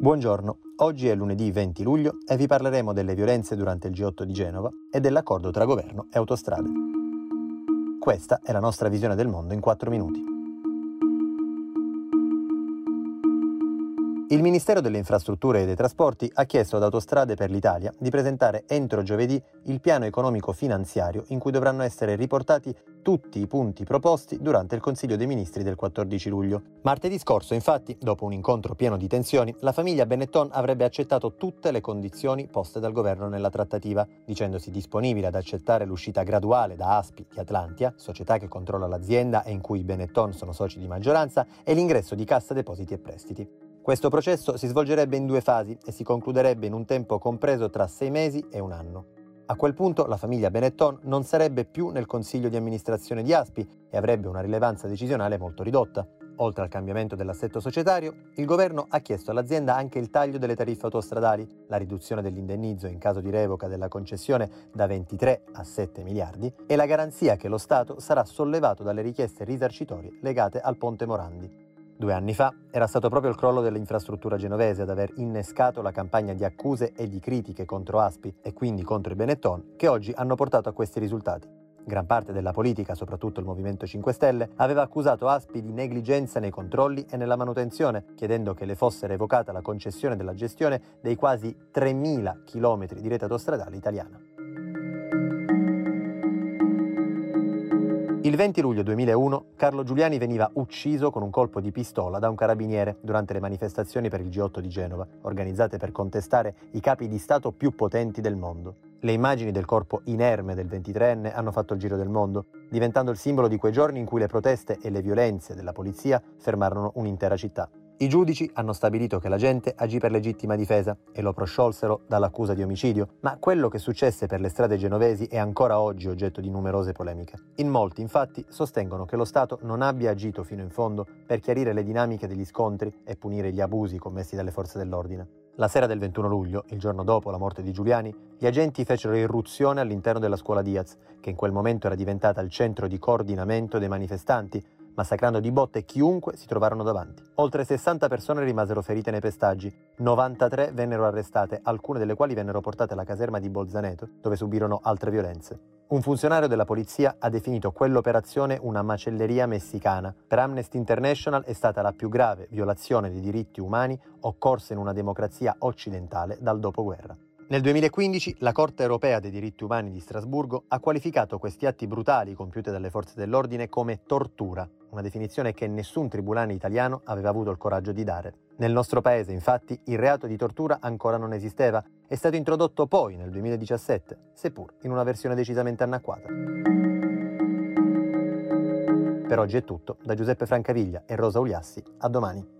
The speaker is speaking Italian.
Buongiorno, oggi è lunedì 20 luglio e vi parleremo delle violenze durante il G8 di Genova e dell'accordo tra governo e autostrade. Questa è la nostra visione del mondo in 4 minuti. Il Ministero delle Infrastrutture e dei Trasporti ha chiesto ad Autostrade per l'Italia di presentare entro giovedì il piano economico finanziario in cui dovranno essere riportati tutti i punti proposti durante il Consiglio dei Ministri del 14 luglio. Martedì scorso, infatti, dopo un incontro pieno di tensioni, la famiglia Benetton avrebbe accettato tutte le condizioni poste dal governo nella trattativa, dicendosi disponibile ad accettare l'uscita graduale da Aspi di Atlantia, società che controlla l'azienda e in cui i Benetton sono soci di maggioranza, e l'ingresso di Cassa Depositi e Prestiti. Questo processo si svolgerebbe in due fasi e si concluderebbe in un tempo compreso tra sei mesi e un anno. A quel punto la famiglia Benetton non sarebbe più nel consiglio di amministrazione di Aspi e avrebbe una rilevanza decisionale molto ridotta. Oltre al cambiamento dell'assetto societario, il governo ha chiesto all'azienda anche il taglio delle tariffe autostradali, la riduzione dell'indennizzo in caso di revoca della concessione da 23 a 7 miliardi e la garanzia che lo Stato sarà sollevato dalle richieste risarcitorie legate al ponte Morandi. Due anni fa era stato proprio il crollo dell'infrastruttura genovese ad aver innescato la campagna di accuse e di critiche contro Aspi e quindi contro i Benetton che oggi hanno portato a questi risultati. Gran parte della politica, soprattutto il Movimento 5 Stelle, aveva accusato Aspi di negligenza nei controlli e nella manutenzione, chiedendo che le fosse revocata la concessione della gestione dei quasi 3.000 km di rete autostradale italiana. Il 20 luglio 2001 Carlo Giuliani veniva ucciso con un colpo di pistola da un carabiniere durante le manifestazioni per il G8 di Genova, organizzate per contestare i capi di Stato più potenti del mondo. Le immagini del corpo inerme del 23enne hanno fatto il giro del mondo, diventando il simbolo di quei giorni in cui le proteste e le violenze della polizia fermarono un'intera città. I giudici hanno stabilito che l'agente agì per legittima difesa e lo prosciolsero dall'accusa di omicidio, ma quello che successe per le strade genovesi è ancora oggi oggetto di numerose polemiche. In molti, infatti, sostengono che lo Stato non abbia agito fino in fondo per chiarire le dinamiche degli scontri e punire gli abusi commessi dalle forze dell'ordine. La sera del 21 luglio, il giorno dopo la morte di Giuliani, gli agenti fecero irruzione all'interno della scuola Diaz, che in quel momento era diventata il centro di coordinamento dei manifestanti, massacrando di botte chiunque si trovarono davanti. Oltre 60 persone rimasero ferite nei pestaggi, 93 vennero arrestate, alcune delle quali vennero portate alla caserma di Bolzaneto, dove subirono altre violenze. Un funzionario della polizia ha definito quell'operazione una macelleria messicana. Per Amnesty International è stata la più grave violazione dei diritti umani occorsa in una democrazia occidentale dal dopoguerra. Nel 2015 la Corte europea dei diritti umani di Strasburgo ha qualificato questi atti brutali compiuti dalle forze dell'ordine come tortura, una definizione che nessun tribunale italiano aveva avuto il coraggio di dare. Nel nostro paese, infatti, il reato di tortura ancora non esisteva, è stato introdotto poi nel 2017, seppur in una versione decisamente anacquata. Per oggi è tutto, da Giuseppe Francaviglia e Rosa Uliassi, a domani.